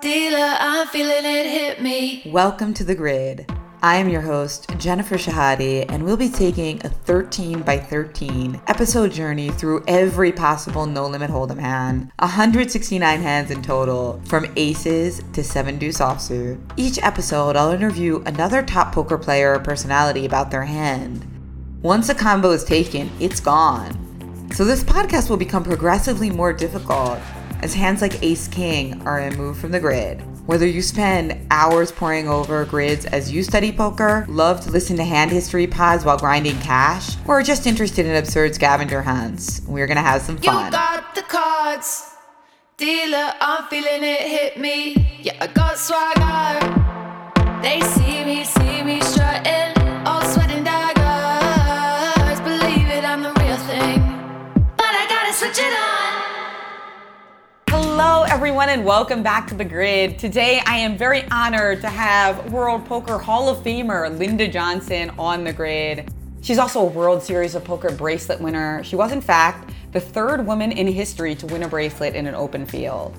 Dealer, I'm feeling it hit me. Welcome to The Grid. I am your host, Jennifer Shahade, and we'll be taking a 13 by 13 episode journey through every possible no limit hold'em hand, 169 hands in total, from aces to 7 deuce offsuit. Each episode, I'll interview another top poker player or personality about their hand. Once a combo is taken, it's gone. So this podcast will become progressively more difficult as hands like Ace King are removed from the grid. Whether you spend hours poring over grids as you study poker, love to listen to hand history pods while grinding cash, or are just interested in absurd scavenger hunts, we're gonna have some fun. You got the cards. Dealer, I'm feeling it hit me. Yeah, I got swagger. They see me, see me strutting, Hello, everyone, and welcome back to the grid. Today, I am very honored to have World Poker Hall of Famer Linda Johnson on the grid. She's also a World Series of Poker bracelet winner. She was, in fact, the third woman in history to win a bracelet in an open field.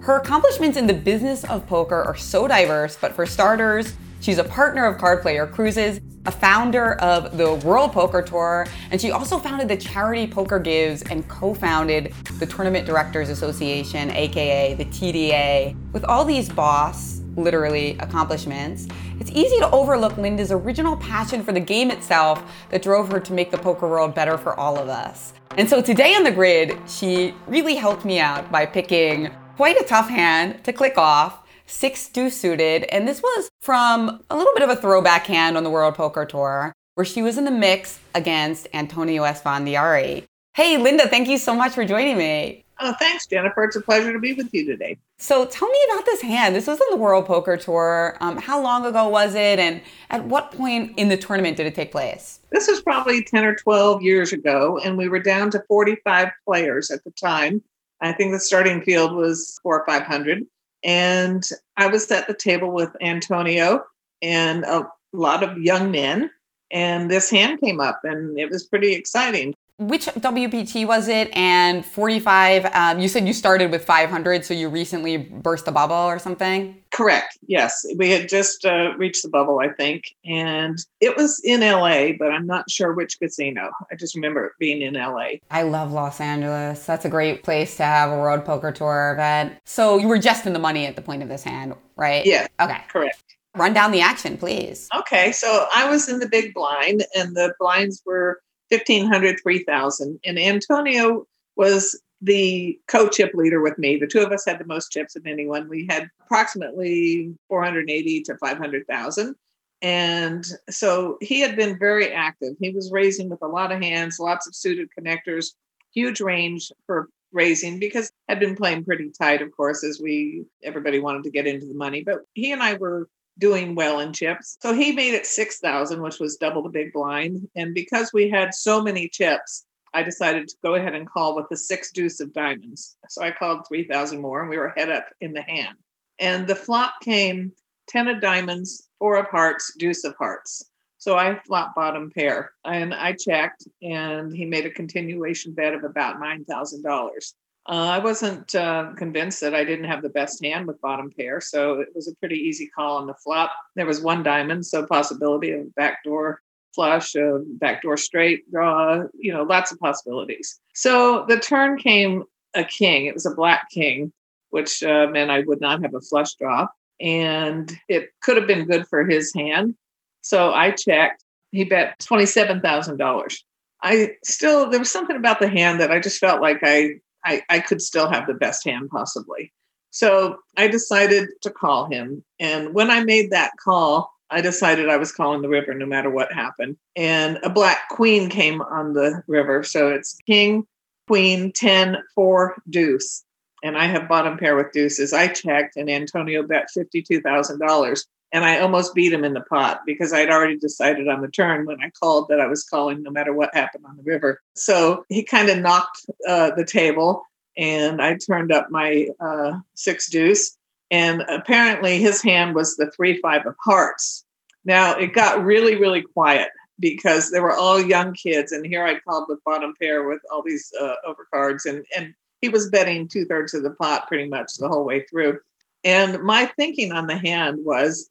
Her accomplishments in the business of poker are so diverse, but for starters, she's a partner of Card Player Cruises, a founder of the World Poker Tour, and she also founded the charity Poker Gives and co founded the Tournament Directors Association, aka the TDA. With all these boss, literally, accomplishments, it's easy to overlook Linda's original passion for the game itself that drove her to make the poker world better for all of us. And so today on the grid, she really helped me out by picking quite a tough hand to click off six deuce suited, and this was from a little bit of a throwback hand on the World Poker Tour, where she was in the mix against Antonio Esfandiari. Hey, Linda, thank you so much for joining me. Oh, thanks, Jennifer. It's a pleasure to be with you today. So tell me about this hand. This was on the World Poker Tour. Um, how long ago was it, and at what point in the tournament did it take place? This was probably 10 or 12 years ago, and we were down to 45 players at the time. I think the starting field was four or 500. And I was at the table with Antonio and a lot of young men. And this hand came up, and it was pretty exciting. Which WPT was it? And 45, um, you said you started with 500, so you recently burst the bubble or something? Correct. Yes. We had just uh, reached the bubble, I think. And it was in LA, but I'm not sure which casino. I just remember it being in LA. I love Los Angeles. That's a great place to have a World Poker Tour event. So you were just in the money at the point of this hand, right? Yeah. Okay. Correct. Run down the action, please. Okay. So I was in the big blind, and the blinds were 1500 3000 and antonio was the co-chip leader with me. The two of us had the most chips of anyone. We had approximately 480 to 500000 and so he had been very active. He was raising with a lot of hands lots of suited connectors huge range for raising because had been playing pretty tight of course as we everybody wanted to get into the money. But he and i were doing well in chips. So he made it 6,000, which was double the big blind. And because we had so many chips, I decided to go ahead and call with the six deuce of diamonds. So I called 3,000 more and we were head up in the hand. And the flop came 10 of diamonds, four of hearts, deuce of hearts. So I flop bottom pair and I checked and he made a continuation bet of about $9,000. Uh, I wasn't uh, convinced that I didn't have the best hand with bottom pair, so it was a pretty easy call on the flop. There was one diamond, so possibility of backdoor flush, a backdoor straight draw, you know, lots of possibilities. So the turn came a king. It was a black king, which uh, meant I would not have a flush draw, and it could have been good for his hand. So I checked. He bet twenty-seven thousand dollars. I still there was something about the hand that I just felt like I I, I could still have the best hand possibly. So I decided to call him. And when I made that call, I decided I was calling the river no matter what happened. And a black queen came on the river. So it's king, queen, 10, 4, deuce. And I have bottom pair with deuces. I checked and Antonio bet $52,000. And I almost beat him in the pot because I'd already decided on the turn when I called that I was calling no matter what happened on the river. So he kind of knocked uh, the table and I turned up my uh, six deuce. And apparently his hand was the three five of hearts. Now it got really, really quiet because they were all young kids. And here I called with bottom pair with all these uh, overcards. And, and he was betting two thirds of the pot pretty much the whole way through. And my thinking on the hand was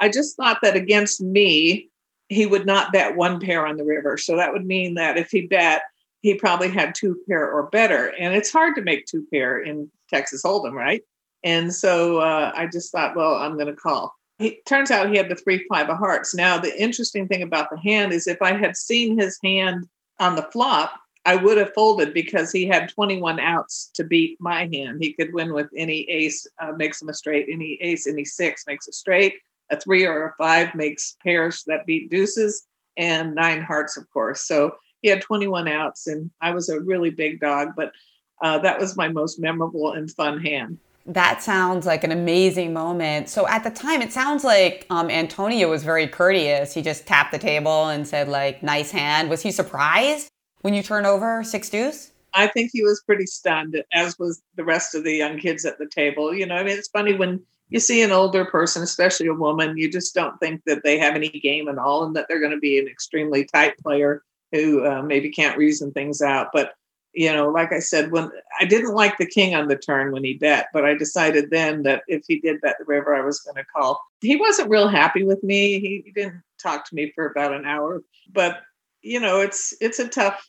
I just thought that against me, he would not bet one pair on the river. So that would mean that if he bet, he probably had two pair or better. And it's hard to make two pair in Texas Hold'em, right? And so uh, I just thought, well, I'm going to call. He turns out he had the three five of hearts. Now the interesting thing about the hand is if I had seen his hand on the flop, I would have folded because he had 21 outs to beat my hand. He could win with any ace, uh, makes him a straight, any ace, any six makes a straight. A three or a five makes pairs that beat deuces, and nine hearts, of course. So he had 21 outs, and I was a really big dog, but uh, that was my most memorable and fun hand. That sounds like an amazing moment. So at the time, it sounds like um, Antonio was very courteous. He just tapped the table and said, like, nice hand. Was he surprised when you turned over six deuce? I think he was pretty stunned, as was the rest of the young kids at the table. You know, I mean, it's funny when you see an older person, especially a woman, you just don't think that they have any game at all and that they're going to be an extremely tight player who uh, maybe can't reason things out. But you know, like I said, when I didn't like the king on the turn when he bet, but I decided then that if he did bet the river, I was going to call. He wasn't real happy with me. He, he didn't talk to me for about an hour, but you know, it's it's a tough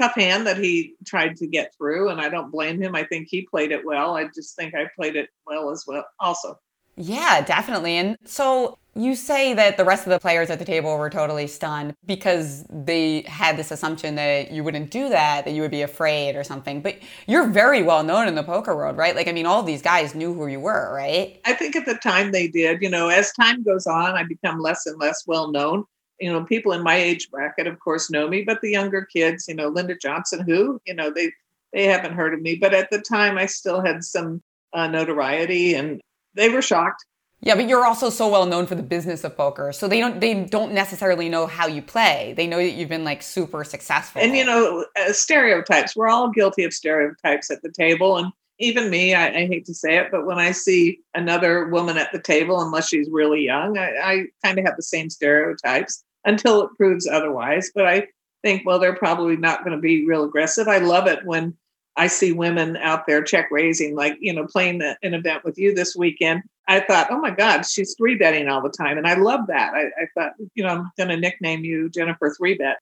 tough hand that he tried to get through, and I don't blame him. I think he played it well. I just think I played it well as well, also. Yeah, definitely. And so you say that the rest of the players at the table were totally stunned because they had this assumption that you wouldn't do that, that you would be afraid or something. But you're very well known in the poker world, right? Like, I mean, all these guys knew who you were, right? I think at the time they did. You know, as time goes on, I become less and less well known. You know, people in my age bracket, of course, know me, but the younger kids, you know, Linda Johnson, who, you know, they they haven't heard of me. But at the time, I still had some uh, notoriety, and they were shocked yeah, but you're also so well known for the business of poker, so they don't they don't necessarily know how you play. They know that you've been like super successful. And you know, uh, stereotypes. We're all guilty of stereotypes at the table, and even me. I, I, hate to say it, but when I see another woman at the table, unless she's really young, I, I kind of have the same stereotypes until it proves otherwise. But I think, well, they're probably not going to be real aggressive. I love it when I see women out there check raising, like, you know, playing an event with you this weekend. I thought, oh my God, she's three betting all the time. And I love that. I, I thought, you know, I'm going to nickname you Jennifer Three Bet.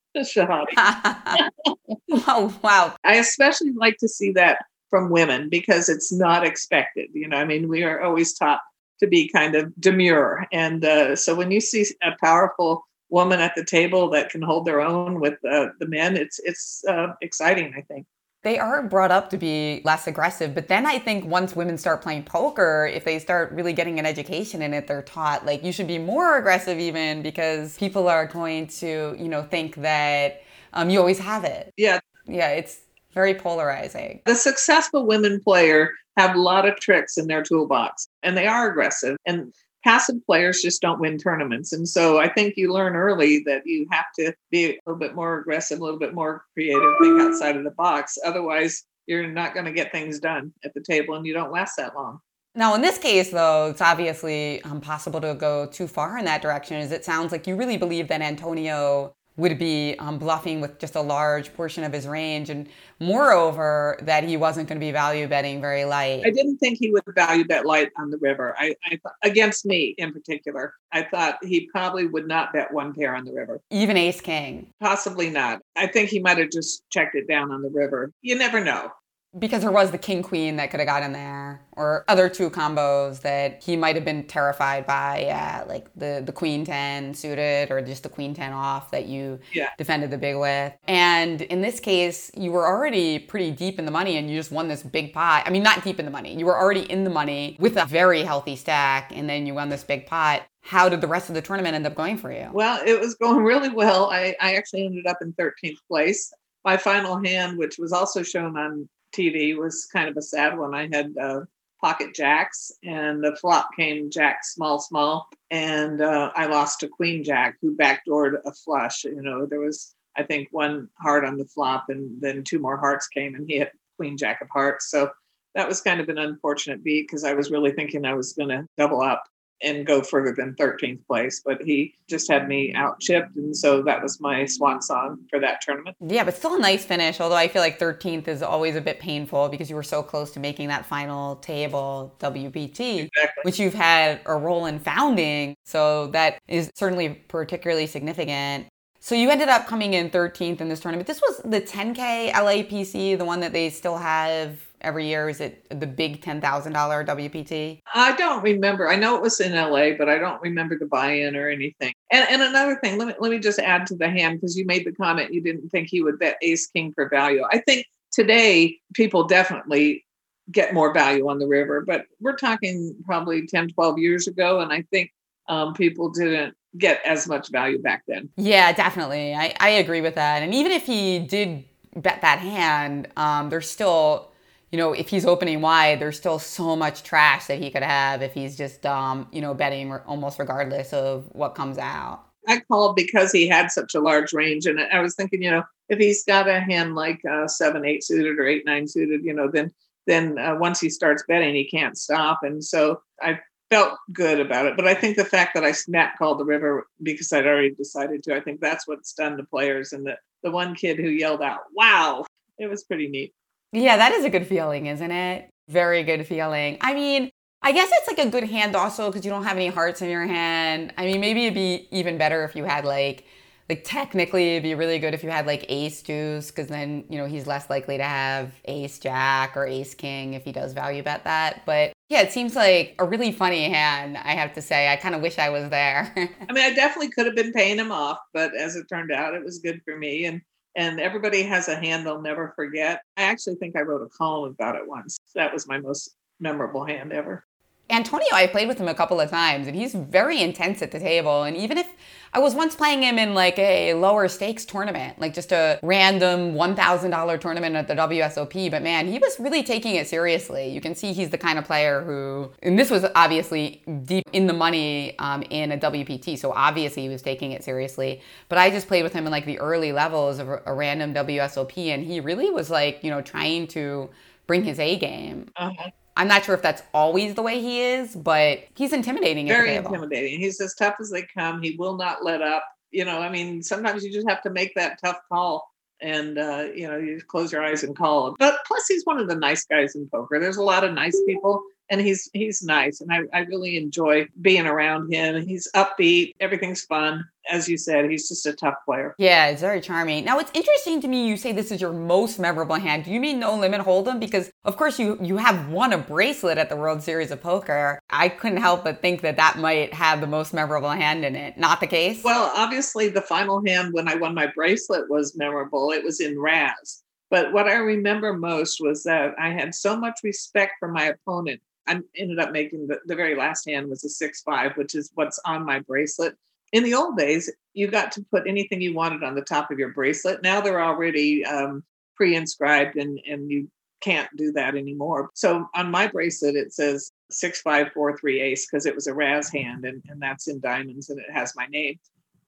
oh, wow. I especially like to see that from women because it's not expected. You know, I mean, we are always taught to be kind of demure. And uh, so when you see a powerful woman at the table that can hold their own with uh, the men, it's, it's uh, exciting, I think they are brought up to be less aggressive. But then I think once women start playing poker, if they start really getting an education in it, they're taught like you should be more aggressive even because people are going to, you know, think that um, you always have it. Yeah. Yeah, it's very polarizing. The successful women player have a lot of tricks in their toolbox and they are aggressive. And passive players just don't win tournaments. And so I think you learn early that you have to be a little bit more aggressive, a little bit more creative, think outside of the box. Otherwise, you're not going to get things done at the table and you don't last that long. Now, in this case, though, it's obviously um, impossible to go too far in that direction, as it sounds like you really believe that Antonio would be um, bluffing with just a large portion of his range. And moreover, that he wasn't going to be value betting very light. I didn't think he would value bet light on the river. I, I against me in particular. I thought he probably would not bet one pair on the river. Even ace king. Possibly not. I think he might have just checked it down on the river. You never know because there was the king queen that could have gotten there or other two combos that he might have been terrified by yeah like the the queen 10 suited or just the queen 10 off that you yeah. defended the big with. And in this case you were already pretty deep in the money and you just won this big pot. I mean not deep in the money. You were already in the money with a very healthy stack and then you won this big pot. How did the rest of the tournament end up going for you? Well it was going really well. I, I actually ended up in 13th place. My final hand which was also shown on TV was kind of a sad one. I had uh, pocket jacks, and the flop came jack small, small, and uh, I lost to queen jack, who backdoored a flush. You know, there was I think one heart on the flop, and then two more hearts came, and he hit queen jack of hearts. So that was kind of an unfortunate beat because I was really thinking I was going to double up. And go further than 13th place, but he just had me out chipped. And so that was my swan song for that tournament. Yeah, but still a nice finish, although I feel like 13th is always a bit painful because you were so close to making that final table WPT, Exactly. which you've had a role in founding. So that is certainly particularly significant. So you ended up coming in 13th in this tournament. This was the 10K LAPC, the one that they still have every year. Is it the big $10,000 WPT? I don't remember. I know it was in LA, but I don't remember the buy-in or anything. And and another thing, let me let me just add to the hand because you made the comment you didn't think he would bet ace king for value. I think today people definitely get more value on the river, but we're talking probably 10, 12 years ago. And I think um, people didn't get as much value back then. Yeah, definitely. I, I agree with that. And even if he did bet that hand, um, there's still, you know, if he's opening wide, there's still so much trash that he could have if he's just, um, you know, betting almost regardless of what comes out. I called because he had such a large range. And I was thinking, you know, if he's got a hand like uh, seven, eight suited or eight, nine suited, you know, then then uh, once he starts betting, he can't stop. And so I felt good about it. But I think the fact that I snap called the river because I'd already decided to, I think that's what stunned the players. And the, the one kid who yelled out, wow, it was pretty neat. Yeah, that is a good feeling, isn't it? Very good feeling. I mean, I guess it's like a good hand also because you don't have any hearts in your hand. I mean, maybe it'd be even better if you had like like technically it'd be really good if you had like ace deuce because then you know he's less likely to have ace jack or ace king if he does value bet that but yeah it seems like a really funny hand i have to say i kind of wish i was there i mean i definitely could have been paying him off but as it turned out it was good for me and and everybody has a hand they'll never forget. I actually think i wrote a column about it once. That was my most memorable hand ever Antonio, I played with him a couple of times, and he's very intense at the table. And even if I was once playing him in like a lower stakes tournament, like just a random $1,000 tournament at the WSOP, but man, he was really taking it seriously. You can see he's the kind of player who, and this was obviously deep in the money um, in a WPT, so obviously he was taking it seriously. But I just played with him in like the early levels of a, random WSOP, and he really was like, you know, trying to bring his A game. Uh-huh. I'm not sure if that's always the way he is, but he's intimidating. Very intimidating. He's as tough as they come. He will not let up. You know, I mean, sometimes you just have to make that tough call and uh, you know you just close your eyes and call him. But plus, he's one of the nice guys in poker. There's a lot of nice people, and he's he's nice, and I, I really enjoy being around him. He's upbeat, everything's fun. As you said, he's just a tough player. Yeah, it's very charming. Now, it's interesting to me. You say this is your most memorable hand. Do you mean no limit hold'em? Because of course you you have won a bracelet at the World Series of Poker. I couldn't help but think that that might have the most memorable hand in it. Not the case. Well, obviously, the final hand when I won my bracelet was memorable. It was in Razz. But what I remember most was that I had so much respect for my opponent I ended up making the, the very last hand was a six five, which is what's on my bracelet. In the old days, you got to put anything you wanted on the top of your bracelet. Now they're already um, pre-inscribed, and and you can't do that anymore. So on my bracelet, it says six five four three ace because it was a Razz hand, and and that's in diamonds, and it has my name.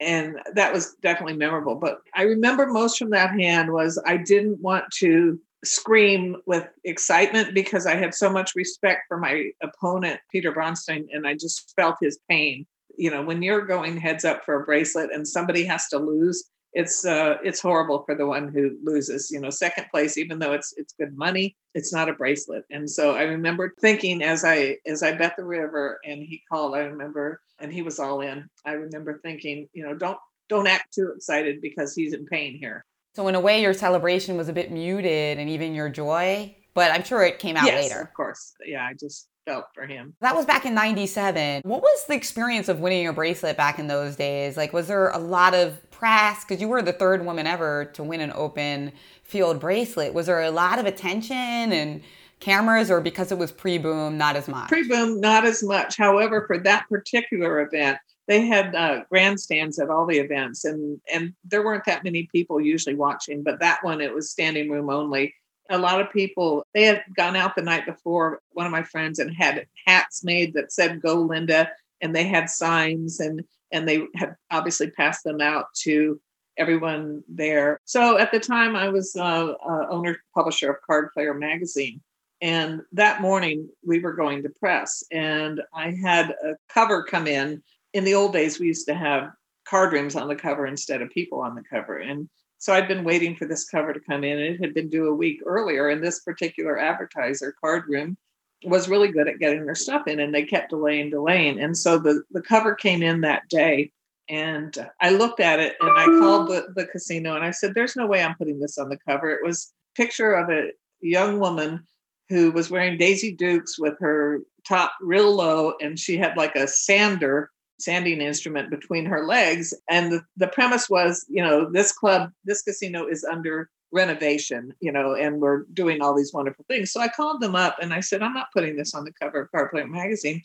And that was definitely memorable. But I remember most from that hand was I didn't want to scream with excitement because I had so much respect for my opponent, Peter Bronstein, and I just felt his pain. You know, when you're going heads up for a bracelet and somebody has to lose, it's uh it's horrible for the one who loses. You know, second place, even though it's it's good money, it's not a bracelet. And so I remember thinking as I as I bet the river and he called, I remember and he was all in. I remember thinking, you know, don't don't act too excited because he's in pain here. So in a way, your celebration was a bit muted, and even your joy. But I'm sure it came out yes, later. Of course, yeah. I just felt for him. That was back in '97. What was the experience of winning a bracelet back in those days? Like, was there a lot of press because you were the third woman ever to win an open field bracelet? Was there a lot of attention and cameras, or because it was pre-boom, not as much? Pre-boom, not as much. However, for that particular event, they had uh, grandstands at all the events and and there weren't that many people usually watching but that one it was standing room only a lot of people they had gone out the night before one of my friends and had hats made that said go linda and they had signs and and they had obviously passed them out to everyone there so at the time i was uh, uh, owner publisher of card player magazine And that morning we were going to press, and I had a cover come in. In the old days, we used to have card rooms on the cover instead of people on the cover. And so I'd been waiting for this cover to come in. It had been due a week earlier, and this particular advertiser, Card Room, was really good at getting their stuff in, and they kept delaying, delaying. And so the, the cover came in that day, and I looked at it and I called the, the casino and I said, There's no way I'm putting this on the cover. It was picture of a young woman who was wearing Daisy Dukes with her top real low, and she had like a sander sanding instrument between her legs. And the, the premise was, you know, this club, this casino is under renovation, you know, and we're doing all these wonderful things. So I called them up and I said, I'm not putting this on the cover of Card Player magazine.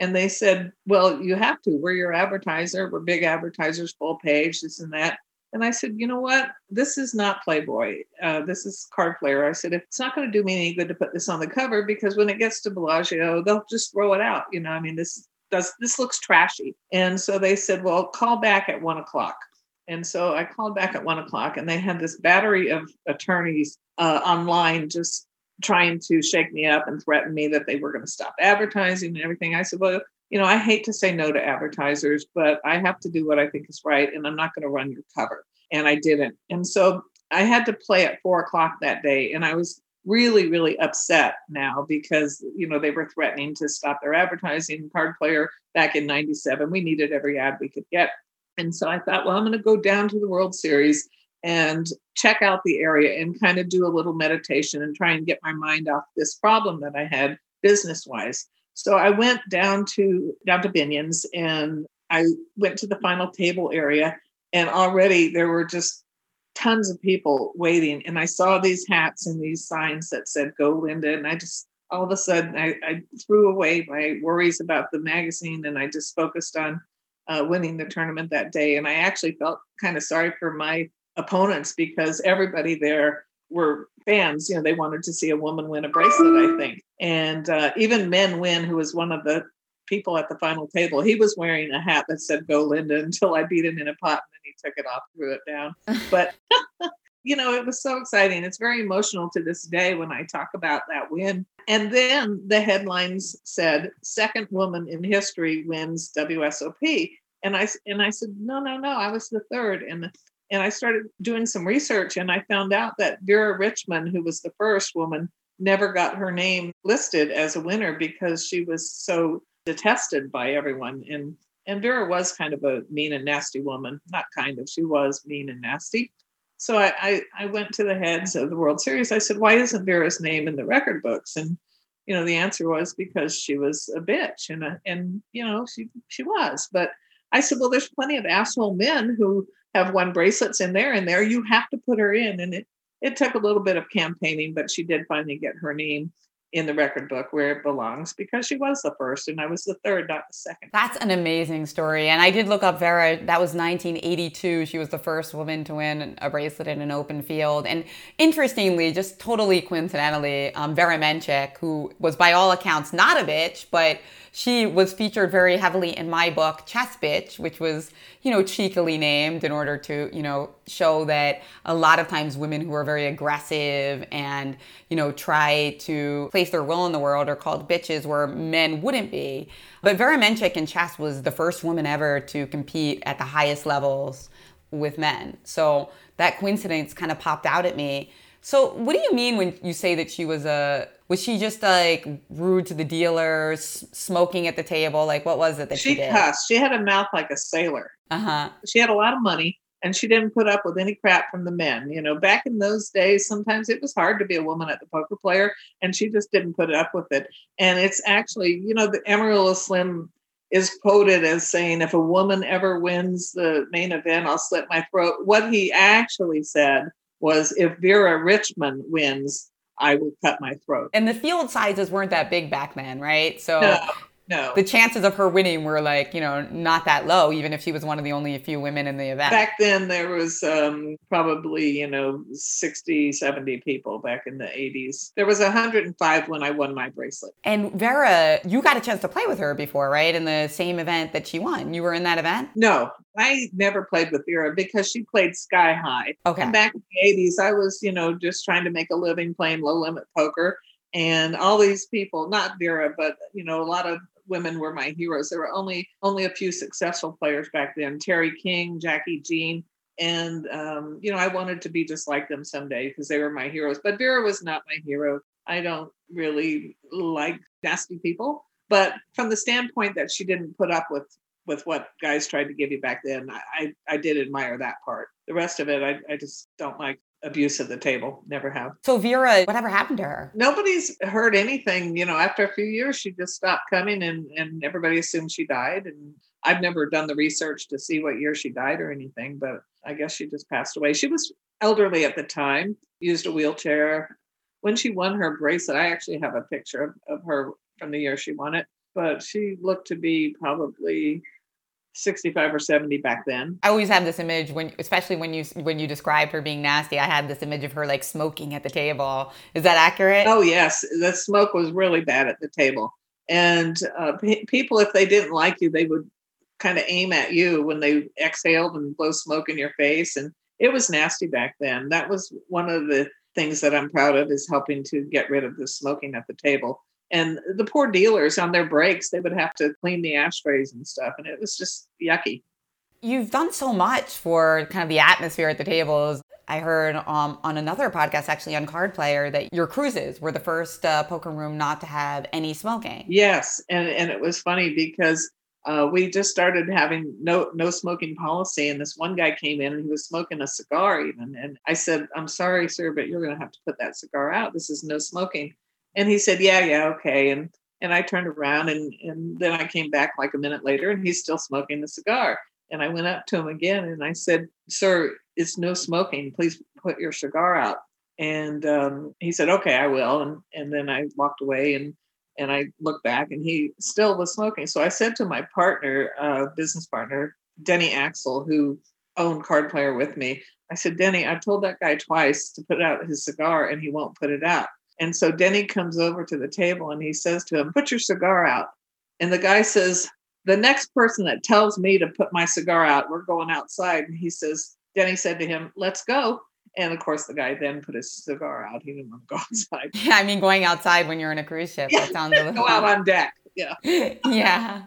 And they said, Well, you have to. We're your advertiser. We're big advertisers, full page, this and that. And I said, you know what? This is not Playboy. Uh, this is Card Player. I said, it's not going to do me any good to put this on the cover, because when it gets to Bellagio, they'll just throw it out. You know, I mean, this does this looks trashy. And so they said, well, call back at one o'clock. And so I called back at one o'clock, and they had this battery of attorneys uh, online just trying to shake me up and threaten me that they were going to stop advertising and everything. I said, well, you know, I hate to say no to advertisers, but I have to do what I think is right, and I'm not going to run your cover. And I didn't. And so I had to play at four o'clock that day, and I was really, really upset now because you know they were threatening to stop their advertising. Card Player back in '97, we needed every ad we could get, and so I thought, well, I'm going to go down to the World Series and check out the area and kind of do a little meditation and try and get my mind off this problem that I had business wise. So I went down to down to Binion's and I went to the final table area and already there were just tons of people waiting and I saw these hats and these signs that said go Linda and I just all of a sudden I, I threw away my worries about the magazine and I just focused on uh, winning the tournament that day and I actually felt kind of sorry for my opponents because everybody there were fans. You know, they wanted to see a woman win a bracelet, I think. And uh, even Men Nguyen, who was one of the people at the final table, he was wearing a hat that said "Go Linda" until I beat him in a pot, he took it off, threw it down. But you know, it was so exciting. It's very emotional to this day when I talk about that win. And then the headlines said, second woman in history wins WSOP. And I and I said, no, no, no, I was the third. And and I started doing some research and I found out that Vera Richmond, who was the first woman, never got her name listed as a winner because she was so detested by everyone. And and Vera was kind of a mean and nasty woman. Not kind of, she was mean and nasty. So I, I, I went to the heads of the World Series. I said, why isn't Vera's name in the record books? And you know, the answer was because she was a bitch. And uh, and you know, she she was. But I said, well, there's plenty of asshole men who have won bracelets in there and there. You have to put her in. And it, it took a little bit of campaigning, but she did finally get her name in the record book where it belongs because she was the first and I was the third, not the second. That's an amazing story. And I did look up Vera. That was 1982. She was the first woman to win a bracelet in an open field. And interestingly, just totally coincidentally, um, Vera Menchik, who was by all accounts not a bitch, but she was featured very heavily in my book, Chess Bitch, which was, you know, cheekily named in order to, you know, show that a lot of times women who are very aggressive and, you know, try to place their will in the world are called bitches where men wouldn't be. But Vera Menchik in chess was the first woman ever to compete at the highest levels with men. So that coincidence kind of popped out at me. So what do you mean when you say that she was a was she just like rude to the dealers, smoking at the table? Like, what was it that she, she did? cussed. She had a mouth like a sailor. Uh huh. She had a lot of money and she didn't put up with any crap from the men. You know, back in those days, sometimes it was hard to be a woman at the poker player, and she just didn't put up with it. And it's actually, you know, the Amarillo Slim is quoted as saying, if a woman ever wins the main event, I'll slit my throat. What he actually said was, if Vera Richmond wins, I will cut my throat. And the field sizes weren't that big back then, right? So no, no. the chances of her winning were like, you know, not that low, even if she was one of the only a few women in the event. Back then, there was um, probably, you know, 60, 70 people back in the 80s. There was 105 when I won my bracelet. And Vera, you got a chance to play with her before, right? In the same event that she won. You were in that event? No, I never played with Vera because she played sky high. Okay. And back in the 80s, I was, you know, just trying to make a living playing low limit poker. and all these people, not Vera, but you know, a lot of women were my heroes. There were only only a few successful players back then: Terry King, Jackie Jean, and um, you know, I wanted to be just like them someday because they were my heroes. But Vera was not my hero. I don't really like nasty people, but from the standpoint that she didn't put up with with what guys tried to give you back then, I I did admire that part. The rest of it, I, I just don't like abuse at the table. Never have. So Vera, whatever happened to her? Nobody's heard anything. You know, after a few years, she just stopped coming, and and everybody assumed she died. And I've never done the research to see what year she died or anything, but I guess she just passed away. She was elderly at the time, used a wheelchair. When she won her bracelet, I actually have a picture of, of her from the year she won it, but she looked to be probably 65 or 70 back then. I always have this image when especially when you when you described her being nasty, I had this image of her like smoking at the table. Is that accurate? Oh yes, the smoke was really bad at the table. And uh, p- people if they didn't like you, they would kind of aim at you when they exhaled and blow smoke in your face and it was nasty back then. That was one of the things that I'm proud of is helping to get rid of the smoking at the table and the poor dealers on their breaks they would have to clean the ashtrays and stuff and it was just yucky. You've done so much for kind of the atmosphere at the tables. I heard um, on another podcast actually on card player that your cruises were the first uh, poker room not to have any smoking. Yes and, and it was funny because uh, we just started having no no smoking policy and this one guy came in and he was smoking a cigar even and i said i'm sorry sir but you're going to have to put that cigar out. This is no smoking and he said, Yeah, yeah, okay. And and I turned around and and then I came back like a minute later and he's still smoking the cigar. And I went up to him again and I said, Sir, it's no smoking. Please put your cigar out. And um, he said, Okay, I will. And and then I walked away and and I looked back and he still was smoking. So I said to my partner, uh, business partner, Denny Axel, who owned Card Player with me, I said, Denny, I've told that guy twice to put out his cigar and he won't put it out. And so Denny comes over to the table and he says to him, Put your cigar out. And the guy says, The next person that tells me to put my cigar out, we're going outside. And he says, Denny said to him, Let's go. And of course, the guy then put his cigar out. He didn't want to go outside. Yeah, I mean, going outside when you're in a cruise ship, yeah. that sounds a little. go out on deck. Yeah. yeah.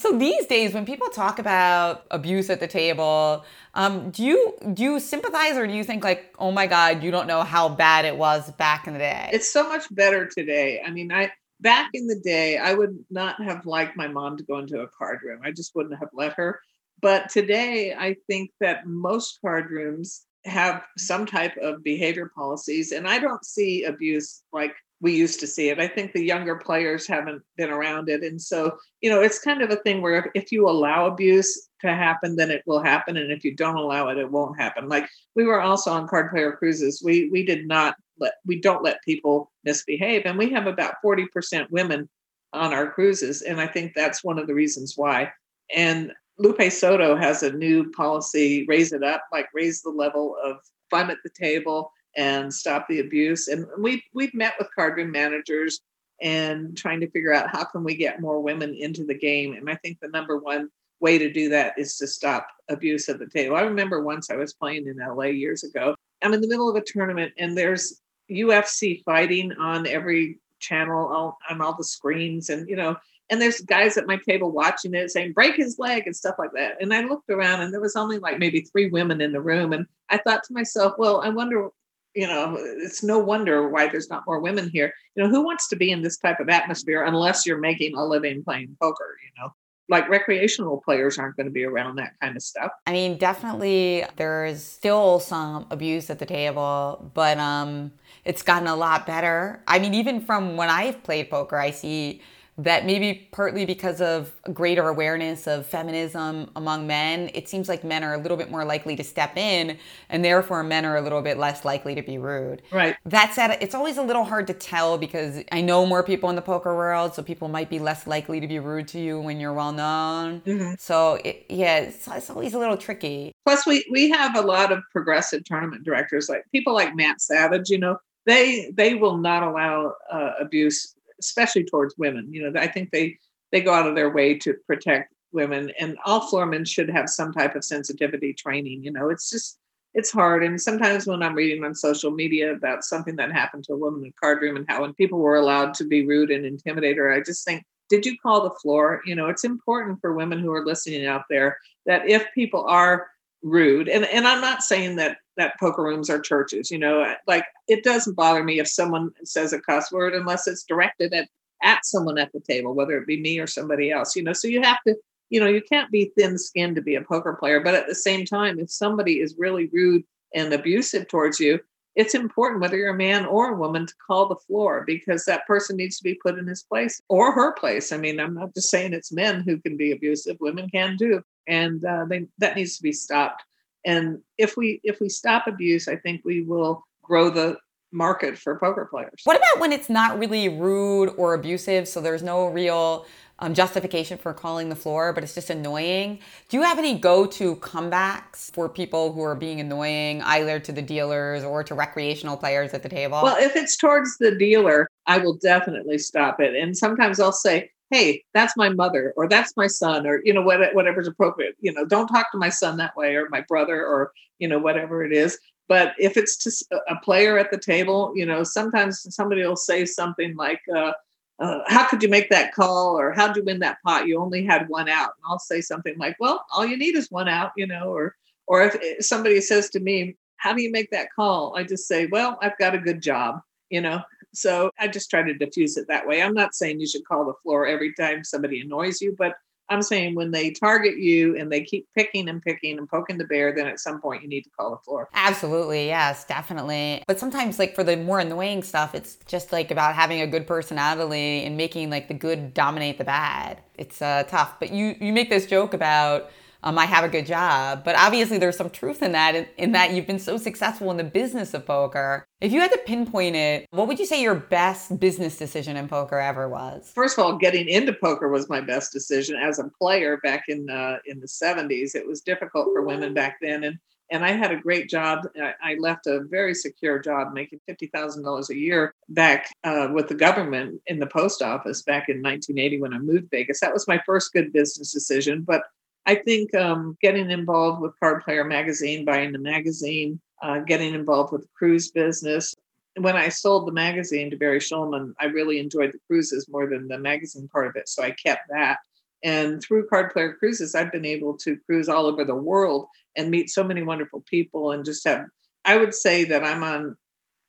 So these days, when people talk about abuse at the table, um, do you do you sympathize or do you think like, oh my God, you don't know how bad it was back in the day? It's so much better today. I mean, I back in the day, I would not have liked my mom to go into a card room. I just wouldn't have let her. But today, I think that most card rooms have some type of behavior policies, and I don't see abuse like we used to see it. I think the younger players haven't been around it. And so, you know, it's kind of a thing where if, if, you allow abuse to happen, then it will happen. And if you don't allow it, it won't happen. Like we were also on card player cruises. We we did not let we don't let people misbehave. And we have about 40% women on our cruises. And I think that's one of the reasons why. And Lupe Soto has a new policy, raise it up, like raise the level of fun at the table and stop the abuse. And we we've met with cardroom managers and trying to figure out how can we get more women into the game. And I think the number one way to do that is to stop abuse at the table. I remember once I was playing in LA years ago. I'm in the middle of a tournament and there's UFC fighting on every channel all, on all the screens and you know and there's guys at my table watching it saying break his leg and stuff like that and i looked around and there was only like maybe three women in the room and i thought to myself well i wonder you know, it's no wonder why there's not more women here. You know, who wants to be in this type of atmosphere unless you're making a living playing poker, you know? Like recreational players aren't going to be around that kind of stuff. I mean, definitely there's still some abuse at the table, but um it's gotten a lot better. I mean, even from when I've played poker, I see that maybe partly because of greater awareness of feminism among men, it seems like men are a little bit more likely to step in, and therefore men are a little bit less likely to be rude. Right. That said, it's always a little hard to tell because I know more people in the poker world, so people might be less likely to be rude to you when you're well known. Mm-hmm. So it, yeah, it's, it's always a little tricky. Plus, we we have a lot of progressive tournament directors, like people like Matt Savage. You know, they they will not allow uh, abuse especially towards women. You know, I think they they go out of their way to protect women, and all floormen should have some type of sensitivity training. You know, it's just it's hard. And sometimes when I'm reading on social media about something that happened to a woman in a card room and how when people were allowed to be rude and intimidate her, I just think, did you call the floor? You know, it's important for women who are listening out there that if people are rude, and, and I'm not saying that that poker rooms are churches, you know, like it doesn't bother me if someone says a cuss word unless it's directed at at someone at the table, whether it be me or somebody else, you know. So you have to you know, you can't be thin skinned to be a poker player. But at the same time, if somebody is really rude and abusive towards you, it's important whether you're a man or a woman to call the floor because that person needs to be put in his place or her place. I mean, I'm not just saying it's men who can be abusive; women can too, and uh, they, that needs to be stopped. And if we if we stop abuse, I think we will grow the market for poker players. What about when it's not really rude or abusive, so there's no real um, justification for calling the floor, but it's just annoying. Do you have any go to comebacks for people who are being annoying, either to the dealers or to recreational players at the table? Well, if it's towards the dealer, I will definitely stop it. And sometimes I'll say, hey, that's my mother, or that's my son, or, you know, whatever's appropriate. You know, don't talk to my son that way, or my brother, or, you know, whatever it is. But if it's to a player at the table, you know, sometimes somebody will say something like, uh, uh, how could you make that call or how'd you win that pot you only had one out and i'll say something like well all you need is one out you know or or if somebody says to me how do you make that call i just say well i've got a good job you know so i just try to diffuse it that way i'm not saying you should call the floor every time somebody annoys you but I'm saying when they target you and they keep picking and picking and poking the bear, then at some point you need to call the floor. Absolutely. Yes, definitely. But sometimes, like for the more annoying stuff, it's just like about having a good personality and making like the good dominate the bad. It's uh, tough. But you, you make this joke about um, I have a good job. But obviously, there's some truth in that, in, in, that you've been so successful in the business of poker. If you had to pinpoint it, what would you say your best business decision in poker ever was? First of all, getting into poker was my best decision as a player back in uh, in the 70s. It was difficult for women back then, and and I had a great job. I left a very secure job, making fifty thousand dollars a year back uh, with the government in the post office back in 1980 when I moved Vegas. That was my first good business decision, but I think um, getting involved with Card Player Magazine, buying the magazine, uh, getting involved with the cruise business. When I sold the magazine to Barry Shulman, I really enjoyed the cruises more than the magazine part of it. So I kept that. And through Card Player Cruises, I've been able to cruise all over the world and meet so many wonderful people and just have, I would say that I'm on,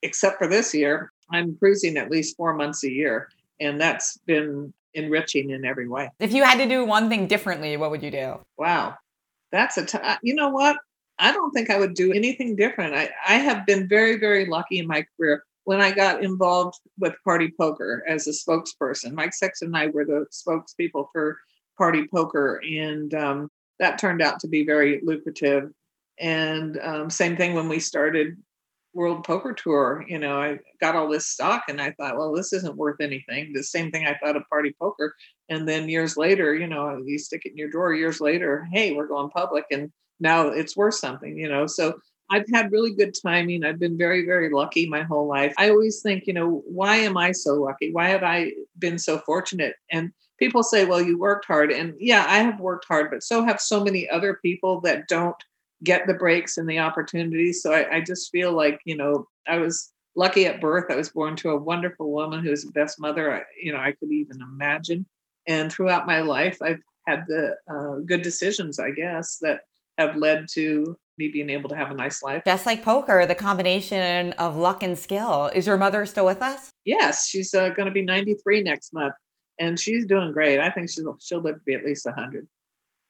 except for this year, I'm cruising at least four months a year. And that's been enriching in every way. If you had to do one thing differently, what would you do? Wow. That's a t- uh, you know what? I don't think I would do anything different. I, I have been very, very lucky in my career. When I got involved with Party Poker as a spokesperson, Mike Sexton and I were the spokespeople for Party Poker, and um, that turned out to be very lucrative. And um, same thing when we started World Poker Tour, you know, I got all this stock and I thought, well, this isn't worth anything. The same thing I thought of Party Poker. And then years later, you know, you stick it in your drawer years later, hey, we're going public and now it's worth something, you know. So I've had really good timing. I've been very, very lucky my whole life. I always think, you know, why am I so lucky? Why have I been so fortunate? And people say, well, you worked hard. And yeah, I have worked hard, but so have so many other people that don't get the breaks and the opportunities. So I, I just feel like, you know, I was lucky at birth. I was born to a wonderful woman who's the best mother I, you know, I could even imagine. And throughout my life, I've had the uh, good decisions, I guess, that have led to me being able to have a nice life. Just like poker, the combination of luck and skill. Is your mother still with us? Yes, she's uh, going to be 93 next month, and she's doing great. I think she'll she'll live to be at least 100.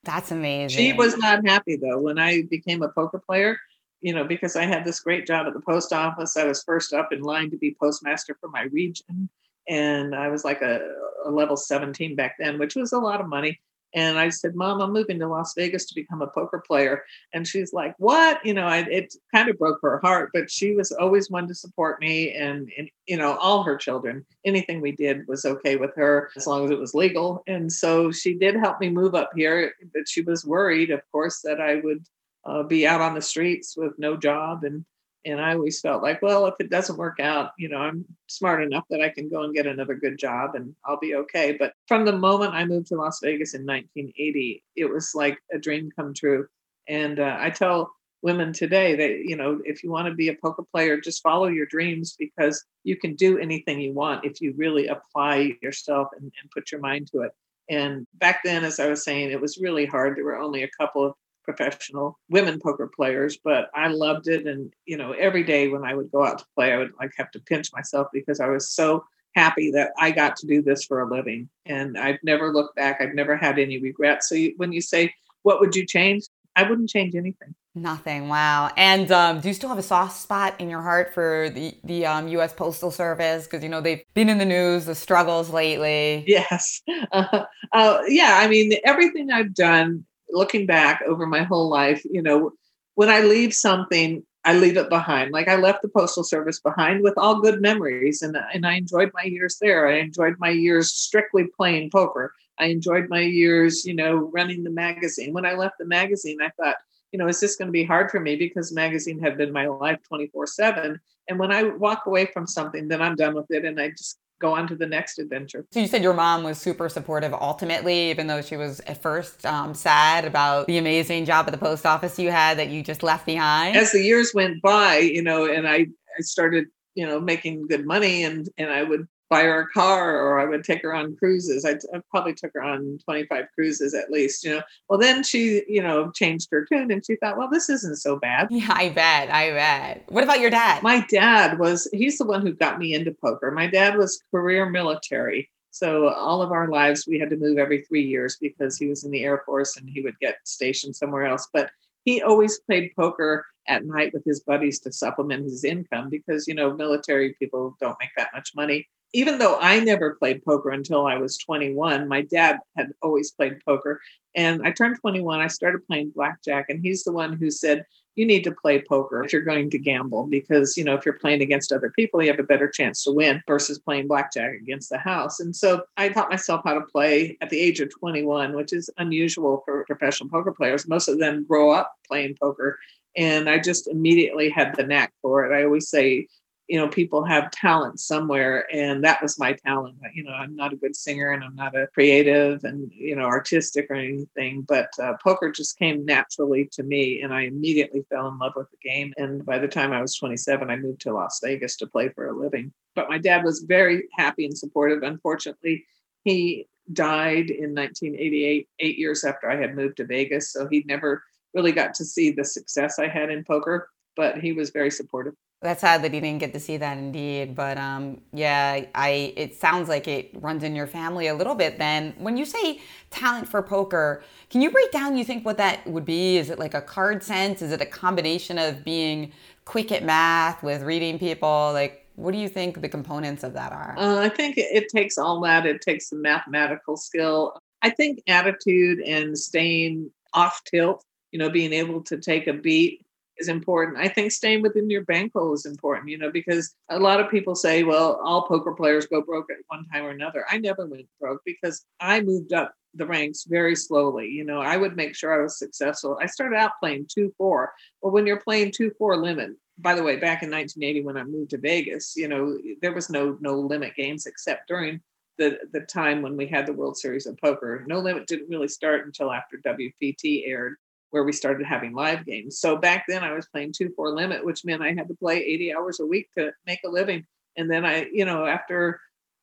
That's amazing. She was not happy though when I became a poker player, you know, because I had this great job at the post office. I was first up in line to be postmaster for my region. And I was like a, a level 17 back then, which was a lot of money. And I said, Mom, I'm moving to Las Vegas to become a poker player. And she's like, What? You know, I, it kind of broke her heart, but she was always one to support me and, and, you know, all her children. Anything we did was okay with her as long as it was legal. And so she did help me move up here, but she was worried, of course, that I would uh, be out on the streets with no job and and I always felt like, well, if it doesn't work out, you know, I'm smart enough that I can go and get another good job and I'll be okay. But from the moment I moved to Las Vegas in 1980, it was like a dream come true. And uh, I tell women today that you know if you want to be a poker player just follow your dreams because you can do anything you want if you really apply yourself and, and put your mind to it and back then as i was saying it was really hard there were only a couple of professional women poker players but i loved it and you know every day when i would go out to play i would like have to pinch myself because i was so happy that i got to do this for a living and i've never looked back i've never had any regrets so you, when you say what would you change i wouldn't change anything Nothing. Wow. And um, do you still have a soft spot in your heart for the the um, U.S. Postal Service? Because you know they've been in the news, the struggles lately. Yes. Uh, uh, yeah. I mean, everything I've done, looking back over my whole life, you know, when I leave something, I leave it behind. Like I left the Postal Service behind with all good memories, and and I enjoyed my years there. I enjoyed my years strictly playing poker. I enjoyed my years, you know, running the magazine. When I left the magazine, I thought you know, is this going to be hard for me because magazine had been my life 24 7. And when I walk away from something, then I'm done with it and I just go on to the next adventure. So you said your mom was super supportive ultimately, even though she was at first um, sad about the amazing job at the post office you had that you just left behind. As the years went by, you know, and I, I started, you know, making good money and, and I would buy her a car or I would take her on cruises. I, probably took her on 25 cruises at least, you know. Well, then she, you know, changed her tune and she thought, well, this isn't so bad. Yeah, I bet. I bet. What about your dad? My dad was, he's the one who got me into poker. My dad was career military. So all of our lives, we had to move every three years because he was in the Air Force and he would get stationed somewhere else. But he always played poker at night with his buddies to supplement his income because, you know, military people don't make that much money even though I never played poker until I was 21, my dad had always played poker. And I turned 21, I started playing blackjack, and he's the one who said, You need to play poker if you're going to gamble because, you know, if you're playing against other people, you have a better chance to win versus playing blackjack against the house. And so I taught myself how to play at the age of 21, which is unusual for professional poker players. Most of them grow up playing poker. And I just immediately had the knack for it. I always say, you know people have talent somewhere and that was my talent. You know i'm not a good singer and i'm not a creative and you know artistic or anything but uh, poker just came naturally to me and i immediately fell in love with the game and by the time i was 27 i moved to las vegas to play for a living. But my dad was very happy and supportive. Unfortunately he died in 1988 eight years after i had moved to vegas so he never really got to see the success i had in poker but he was very supportive that's sad that you didn't get to see that indeed. But um, yeah, I it sounds like it runs in your family a little bit then. When you say talent for poker, can you break down you think what that would be? Is it like a card sense? Is it a combination of being quick at math with reading people? Like what do you think the components of that are? Uh, I think it takes all that. It takes some mathematical skill. I think attitude and staying off tilt, you know, being able to take a beat is important. I think staying within your bankroll is important, you know, because a lot of people say, well, all poker players go broke at one time or another. I never went broke because I moved up the ranks very slowly. You know, I would make sure I was successful. I started out playing 2 4. Well, when you're playing 2 4 limit, by the way, back in 1980 when I moved to Vegas, you know, there was no no limit games except during the the time when we had the World Series of Poker. No limit didn't really start until after WPT aired where we started having live games. So back then I was playing two four limit, which meant I had to play 80 hours a week to make a living. And then I, you know, after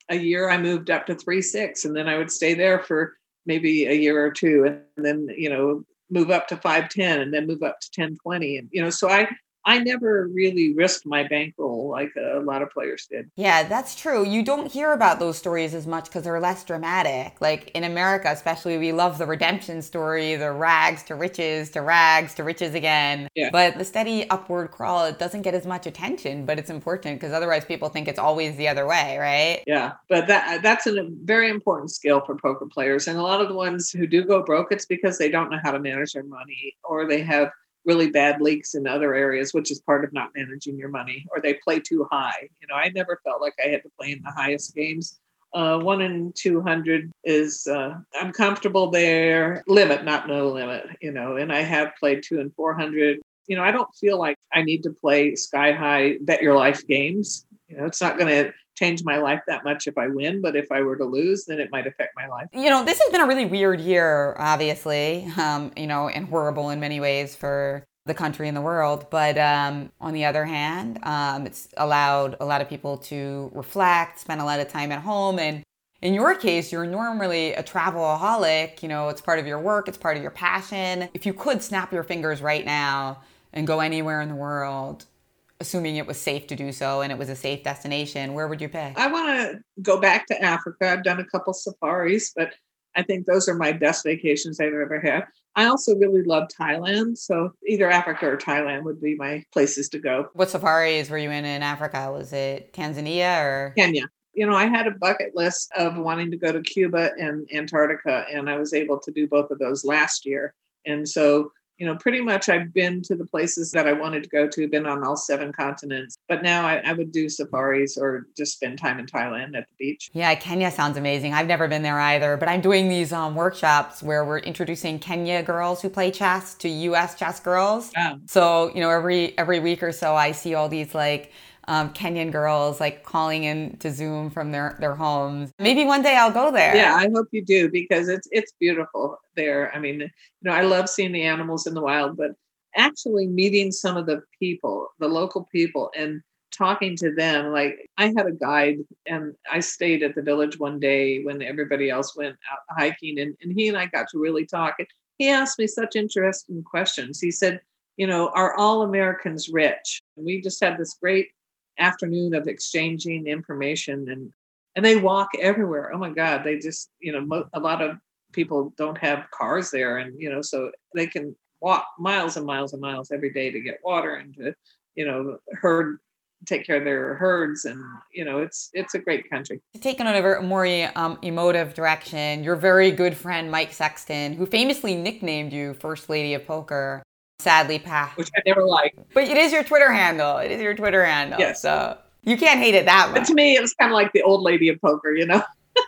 a year I moved up to three six, and then I would stay there for maybe a year or two, and then you know move up to five ten, and then move up to ten twenty, and you know, so I I never really risked my bankroll like a lot of players did. Yeah, that's true. You don't hear about those stories as much because they're less dramatic. Like in America, especially, we love the redemption story, the rags to riches to rags to riches again. Yeah. But the steady upward crawl, it doesn't get as much attention, but it's important because otherwise people think it's always the other way, right? Yeah, but that uh, that's a very important skill for poker players. And a lot of the ones who do go broke, it's because they don't know how to manage their money or they have really bad leaks in other areas, which is part of not managing your money, or they play too high. You know, I never felt like I had to play in the highest games. Uh, one in 200 is, uh, I'm comfortable there. Limit, not no limit, you know, and I have played two and 400. You know, I don't feel like I need to play sky high bet your life games. You know, it's not going to change my life that much if I win, but if I were to lose, then it might affect my life. You know, this has been a really weird year, obviously, um, you know, and horrible in many ways for the country and the world. But um, on the other hand, um, it's allowed a lot of people to reflect, spend a lot of time at home. And in your case, you're normally a travelaholic. You know, it's part of your work, it's part of your passion. If you could snap your fingers right now and go anywhere in the world, assuming it was safe to do so and it was a safe destination, where would you pick? I want to go back to Africa. I've done a couple safaris, but I think those are my best vacations I've ever had. I also really love Thailand. So either Africa or Thailand would be my places to go. What safaris were you in in Africa? Was it Tanzania or Kenya? You know, I had a bucket list of wanting to go to Cuba and Antarctica, and I was able to do both of those last year. And so you know, pretty much I've been to the places that I wanted to go to, been on all seven continents. But now I, I, would do safaris or just spend time in Thailand at the beach. Yeah, Kenya sounds amazing. I've never been there either, but I'm doing these um, workshops where we're introducing Kenya girls who play chess to U.S. chess girls. Oh. So you know, every every week or so, I see all these like um, Kenyan girls like calling in to Zoom from their their homes. Maybe one day I'll go there. Yeah, I hope you do because it's it's beautiful there. I mean, you know, I love seeing the animals in the wild, but actually meeting some of the people, the local people, and talking to them. Like I had a guide and I stayed at the village one day when everybody else went out hiking, and, and he and I got to really talk. And he asked me such interesting questions. He said, you know, are all Americans rich? And we just had this great afternoon of exchanging information and and they walk everywhere. Oh my God, they just you know mo- a lot of people don't have cars there, and you know so they can walk miles and miles and miles every day to get water and to you know herd take care of their herds and you know it's it's a great country to on a more um, emotive direction your very good friend mike sexton who famously nicknamed you first lady of poker sadly passed. Which I never liked. But it is your Twitter handle. It is your Twitter handle. Yes. So you can't hate it that much. But to me, it was kind of like the old lady of poker, you know?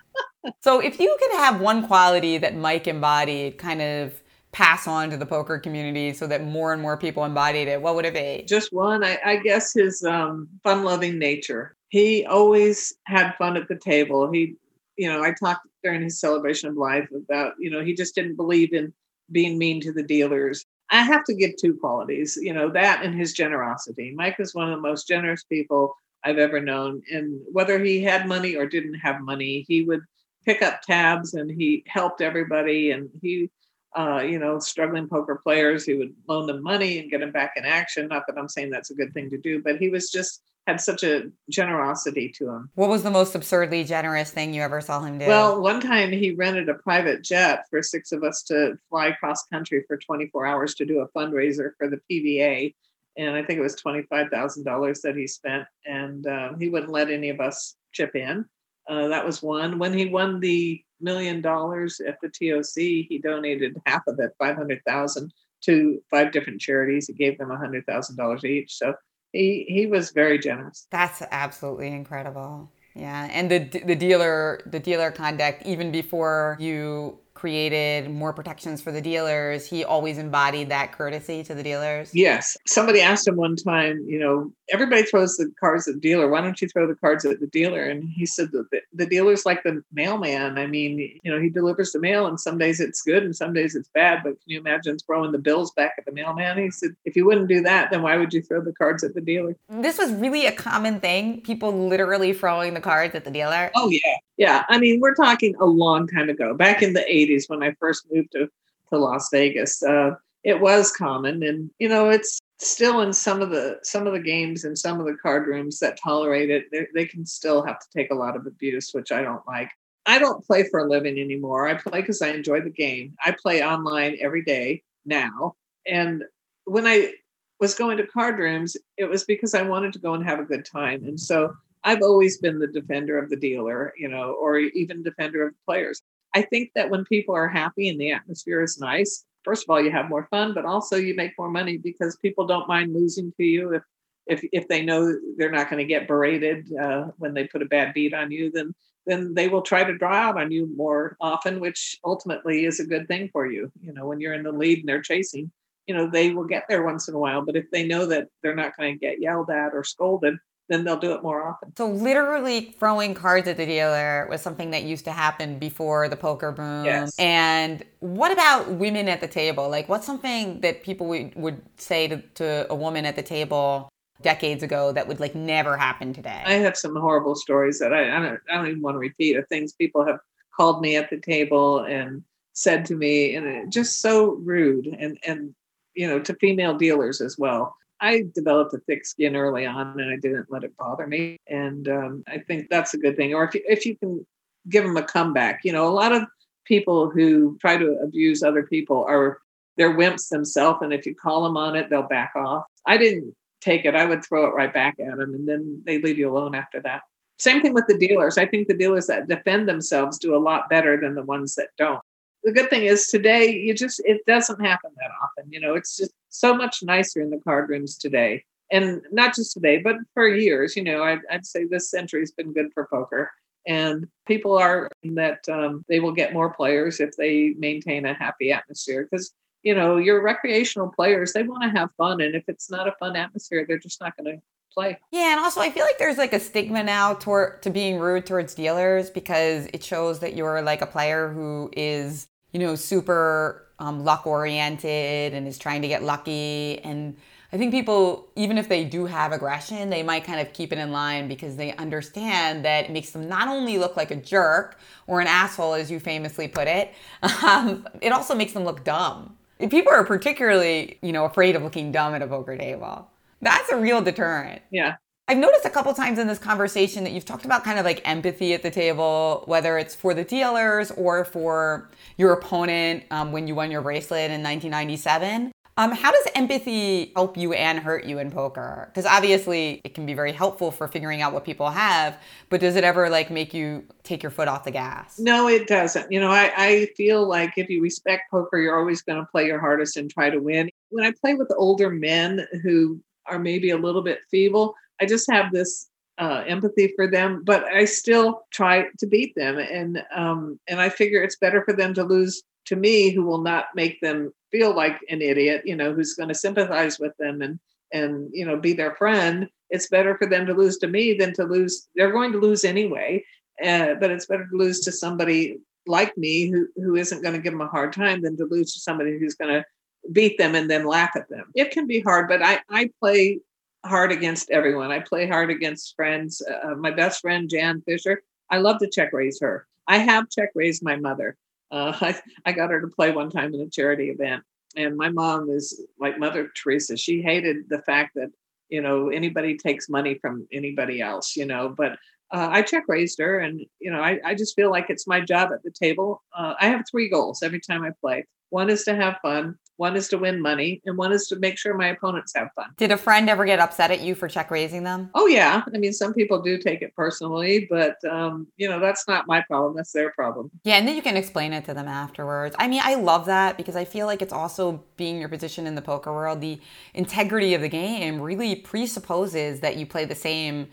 so if you could have one quality that Mike embodied, kind of pass on to the poker community so that more and more people embodied it, what would it be? Just one, I, I guess his um, fun loving nature. He always had fun at the table. He, you know, I talked during his celebration of life about, you know, he just didn't believe in being mean to the dealers. I have to give two qualities, you know, that and his generosity. Mike is one of the most generous people I've ever known. And whether he had money or didn't have money, he would pick up tabs and he helped everybody. And he, uh, you know, struggling poker players, he would loan them money and get them back in action. Not that I'm saying that's a good thing to do, but he was just had such a generosity to him. What was the most absurdly generous thing you ever saw him do? Well, one time he rented a private jet for six of us to fly cross country for 24 hours to do a fundraiser for the PVA. And I think it was $25,000 that he spent. And uh, he wouldn't let any of us chip in. Uh, that was one. When he won the million dollars at the TOC, he donated half of it, 500,000 to five different charities. He gave them $100,000 each. So he he was very generous. That's absolutely incredible. Yeah, and the the dealer the dealer conduct even before you created more protections for the dealers. He always embodied that courtesy to the dealers. Yes. Somebody asked him one time, you know, everybody throws the cards at the dealer. Why don't you throw the cards at the dealer? And he said that the, the dealer's like the mailman. I mean, you know, he delivers the mail and some days it's good and some days it's bad. But can you imagine throwing the bills back at the mailman? He said, if you wouldn't do that, then why would you throw the cards at the dealer? This was really a common thing. People literally throwing the cards at the dealer. Oh, yeah. Yeah. I mean, we're talking a long time ago, back in the 80s when I first moved to, to Las Vegas. Uh, it was common and you know it's still in some of the some of the games and some of the card rooms that tolerate it they, they can still have to take a lot of abuse which i don't like. I don't play for a living anymore. I play because i enjoy the game. I play online every day now. And when i was going to card rooms it was because i wanted to go and have a good time. And so i've always been the defender of the dealer you know or even defender of the players i think that when people are happy and the atmosphere is nice first of all you have more fun but also you make more money because people don't mind losing to you if if if they know they're not going to get berated uh, when they put a bad beat on you then then they will try to draw out on you more often which ultimately is a good thing for you. You know when you're in the lead and they're chasing you know they will get there once in a while but if they know that they're not going to get yelled at or scolded then they'll do it more often. So literally throwing cards at the dealer was something that used to happen before the poker boom. Yes. And what about women at the table? Like what's something that people would, would say to, to a woman at the table decades ago that would like never happen today? I have some horrible stories that I, I don't I don't even want to repeat of things people have called me at the table and said to me and just so rude and and you know to female dealers as well I developed a thick skin early on, and I didn't let it bother me. And um, I think that's a good thing. Or if you, if you can give them a comeback, you know, a lot of people who try to abuse other people are they're wimps themselves, and if you call them on it, they'll back off. I didn't take it; I would throw it right back at them, and then they leave you alone after that. Same thing with the dealers. I think the dealers that defend themselves do a lot better than the ones that don't the good thing is today you just it doesn't happen that often you know it's just so much nicer in the card rooms today. And not just today but for years you know i'd, I'd say this century's been good for poker. And people are that um, they will get more players if they maintain a happy atmosphere. Because you know your recreational players they want to have fun and if it's not a fun atmosphere they're just not going to play. Yeah, and also I feel like there's like a stigma now toward to being rude towards dealers because it shows that you're like a player who is you know, super um, luck oriented and is trying to get lucky. And I think people, even if they do have aggression, they might kind of keep it in line because they understand that it makes them not only look like a jerk or an asshole, as you famously put it, um, it also makes them look dumb. People are particularly, you know, afraid of looking dumb at a poker table. That's a real deterrent. Yeah. I've noticed a couple times in this conversation that you've talked about kind of like empathy at the table, whether it's for the dealers or for your opponent um, when you won your bracelet in 1997. Um, how does empathy help you and hurt you in poker? Because obviously it can be very helpful for figuring out what people have, but does it ever like make you take your foot off the gas? No, it doesn't. You know, I, I feel like if you respect poker, you're always going to play your hardest and try to win. When I play with older men who are maybe a little bit feeble, I just have this uh, empathy for them, but I still try to beat them, and um, and I figure it's better for them to lose to me, who will not make them feel like an idiot, you know, who's going to sympathize with them and and you know be their friend. It's better for them to lose to me than to lose. They're going to lose anyway, uh, but it's better to lose to somebody like me who who isn't going to give them a hard time than to lose to somebody who's going to beat them and then laugh at them. It can be hard, but I I play hard against everyone. I play hard against friends. Uh, my best friend, Jan Fisher, I love to check raise her. I have check raised my mother. Uh, I, I got her to play one time in a charity event. And my mom is like Mother Teresa. She hated the fact that, you know, anybody takes money from anybody else, you know, but uh, I check raised her. And, you know, I, I just feel like it's my job at the table. Uh, I have three goals every time I play. One is to have fun. One is to win money, and one is to make sure my opponents have fun. Did a friend ever get upset at you for check raising them? Oh yeah, I mean some people do take it personally, but um, you know that's not my problem. That's their problem. Yeah, and then you can explain it to them afterwards. I mean, I love that because I feel like it's also being your position in the poker world. The integrity of the game really presupposes that you play the same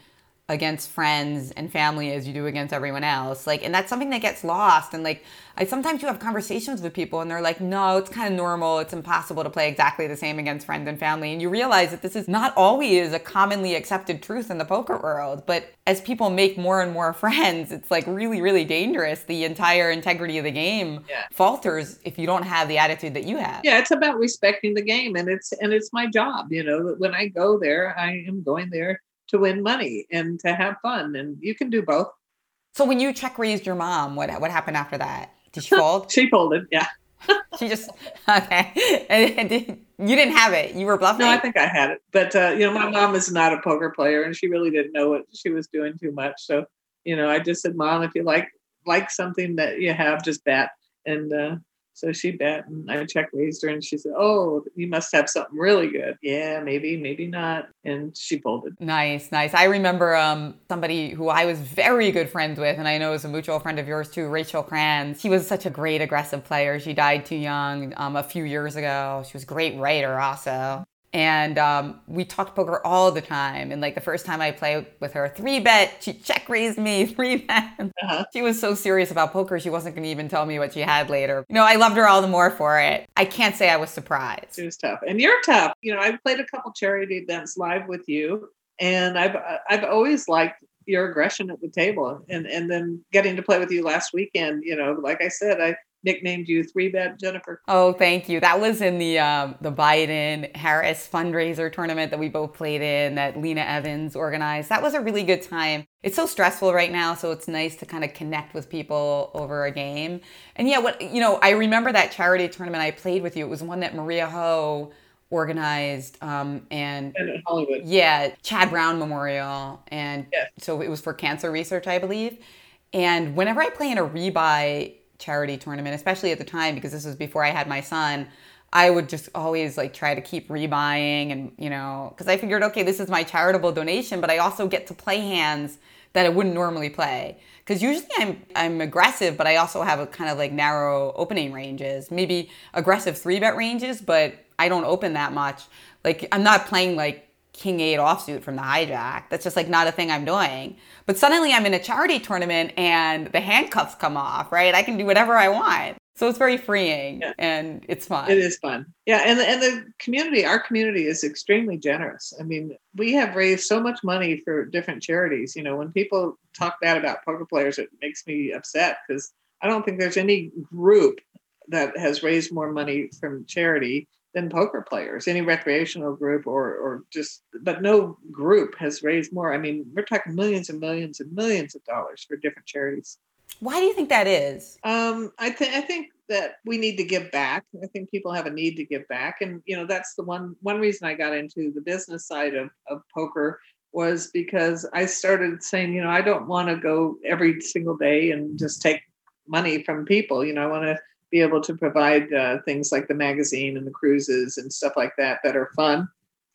against friends and family as you do against everyone else. Like, and that's something that gets lost. And like, I sometimes you have conversations with people and they're like, no, it's kind of normal. It's impossible to play exactly the same against friends and family. And you realize that this is not always a commonly accepted truth in the poker world. But as people make more and more friends, it's like really, really dangerous. The entire integrity of the game yeah. falters if you don't have the attitude that you have. Yeah, it's about respecting the game. And it's, and it's my job, you know, when I go there, I am going there to win money and to have fun. And you can do both. So when you check raised your mom, what what happened after that? Did she fold? she folded, yeah. she just okay. And, did, you didn't have it. You were bluffing. No, I think I had it. But uh, you know, my mom is not a poker player, and she really didn't know what she was doing too much. So you know, I just said, "Mom, if you like like something that you have, just bet." And uh, so she bet and I check raised her and she said, Oh, you must have something really good. Yeah, maybe, maybe not. And she folded. Nice, nice. I remember um, somebody who I was very good friends with, and I know is a mutual friend of yours too, Rachel Kranz. She was such a great aggressive player. She died too young um, a few years ago. She was a great writer also and um, we talked poker all the time. And like the first time I played with her, three bet, she check raised me, three bet. Uh-huh. She was so serious about poker, she wasn't going to even tell me what she had later. You know, I loved her all the more for it. I can't say I was surprised. It was tough. And you're tough. You know, I played a couple charity events live with you. And I've I've always liked your aggression at the table, and and then getting to play with you last weekend. You know, like I said, I nicknamed you three bet Jennifer. Oh, thank you. That was in the um, the Biden Harris fundraiser tournament that we both played in that Lena Evans organized. That was a really good time. It's so stressful right now, so it's nice to kind of connect with people over a game. And yeah, what you know, I remember that charity tournament I played with you. It was one that Maria Ho organized um, and, in Hollywood. Yeah, Chad Brown Memorial, and yes. so it was for cancer research, I believe. And whenever I play in a rebuy charity tournament, especially at the time because this was before I had my son, I would just always like try to keep rebuying and you know because I figured okay this is my charitable donation, but I also get to play hands that I wouldn't normally play because usually I'm I'm aggressive, but I also have a kind of like narrow opening ranges, maybe aggressive three bet ranges, but I don't open that much. Like I'm not playing like king eight offsuit from the hijack. That's just like not a thing I'm doing. But suddenly I'm in a charity tournament and the handcuffs come off, right? I can do whatever I want. So it's very freeing yeah. and it's fun. It is fun. Yeah, and and the community, our community is extremely generous. I mean, we have raised so much money for different charities. You know, when people talk bad about poker players, it makes me upset because I don't think there's any group that has raised more money from charity than poker players, any recreational group or or just but no group has raised more. I mean, we're talking millions and millions and millions of dollars for different charities. Why do you think that is? Um, I think I think that we need to give back. I think people have a need to give back, and you know that's the one one reason I got into the business side of of poker was because I started saying, you know, I don't want to go every single day and just take money from people. You know, I want to be able to provide uh, things like the magazine and the cruises and stuff like that that are fun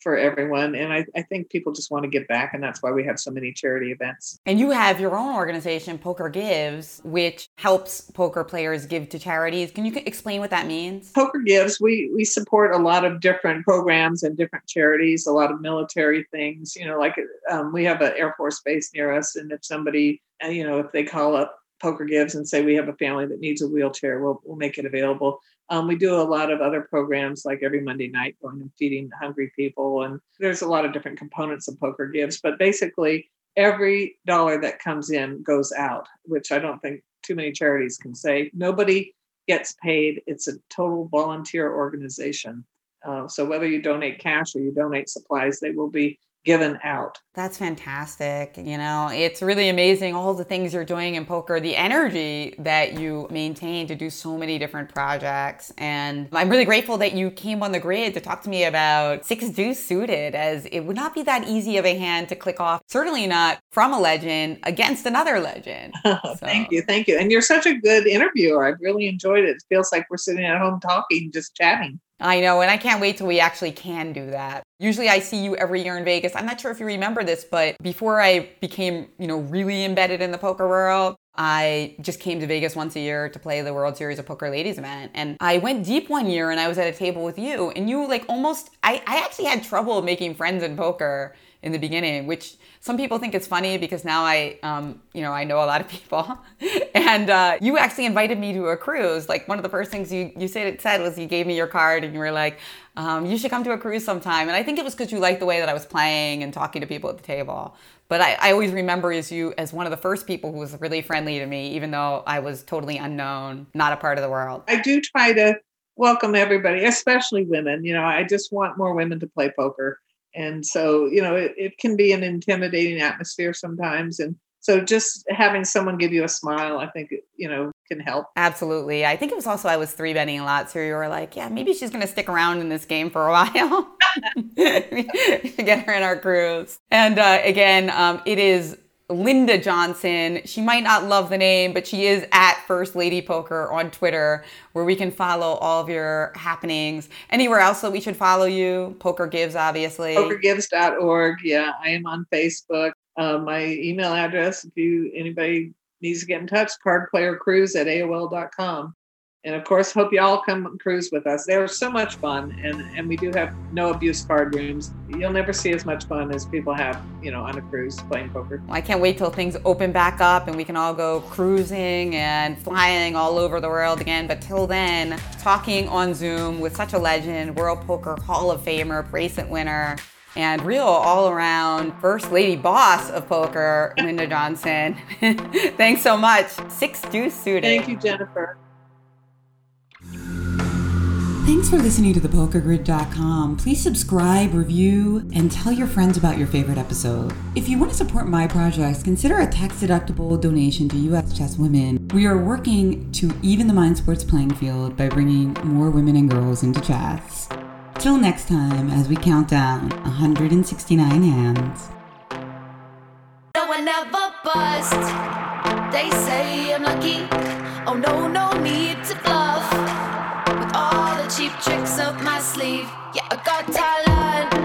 for everyone. And I, I think people just want to give back, and that's why we have so many charity events. And you have your own organization, Poker Gives, which helps poker players give to charities. Can you explain what that means? Poker Gives, we we support a lot of different programs and different charities, a lot of military things. You know, like um, we have an Air Force base near us, and if somebody, uh, you know, if they call up Poker Gives and say we have a family that needs a wheelchair, we'll, we'll make it available. Um, we do a lot of other programs like every Monday night going and feeding hungry people. And there's a lot of different components of Poker Gives, but basically every dollar that comes in goes out, which I don't think too many charities can say. Nobody gets paid. It's a total volunteer organization. Uh, so whether you donate cash or you donate supplies, they will be given out. That's fantastic. You know, it's really amazing all the things you're doing in poker, the energy that you maintain to do so many different projects. And I'm really grateful that you came on the grid to talk to me about Six Deuce Suited, as it would not be that easy of a hand to click off, certainly not from a legend against another legend. so. thank you. Thank you. And you're such a good interviewer. I've really enjoyed it. It feels like we're sitting at home talking, just chatting. I know, and I can't wait till we actually can do that. Usually I see you every year in Vegas. I'm not sure if you remember this, but before I became, you know, really embedded in the poker world, I just came to Vegas once a year to play the World Series of Poker Ladies event. And I went deep one year and I was at a table with you and you like almost I, I actually had trouble making friends in poker in the beginning, which some people think it's funny because now I, um, you know, I know a lot of people. and uh, you actually invited me to a cruise. Like one of the first things you you said it said was you gave me your card and you were like, um, you should come to a cruise sometime. And I think it was because you liked the way that I was playing and talking to people at the table. But I, I always remember as you as one of the first people who was really friendly to me, even though I was totally unknown, not a part of the world. I do try to welcome everybody, especially women. You know, I just want more women to play poker and so you know it, it can be an intimidating atmosphere sometimes. And so just having someone give you a smile i think you know can help. Absolutely. I think it was also i was three betting a lot so you were like yeah maybe she's going to stick around in this game for a while. Get her in our cruise and uh, again um, it is Linda Johnson. She might not love the name, but she is at First Lady Poker on Twitter, where we can follow all of your happenings. Anywhere else that we should follow you? Poker Gives, obviously. PokerGives.org. Yeah, I am on Facebook. Uh, my email address, if you anybody needs to get in touch, cardplayercruise at AOL.com. And of course, hope you all come cruise with us. They're so much fun, and and we do have no abuse card rooms. You'll never see as much fun as people have, you know, on a cruise playing poker. I can't wait till things open back up and we can all go cruising and flying all over the world again. But till then, talking on Zoom with such a legend, World Poker Hall of Famer, bracelet winner, and real all around first lady boss of poker, Linda Johnson. Thanks so much. Six deuce suited. Thank you, Jennifer. Thanks for listening to thepokergrid.com. Please subscribe, review, and tell your friends about your favorite episode. If you want to support my projects, consider a tax-deductible donation to U.S. Chess Women. We are working to even the mind sports playing field by bringing more women and girls into chess. Till next time, as we count down 169 hands. No one ever bust. They say I'm lucky. Oh no, no need to bluff cheap tricks up my sleeve. Yeah, I got talent.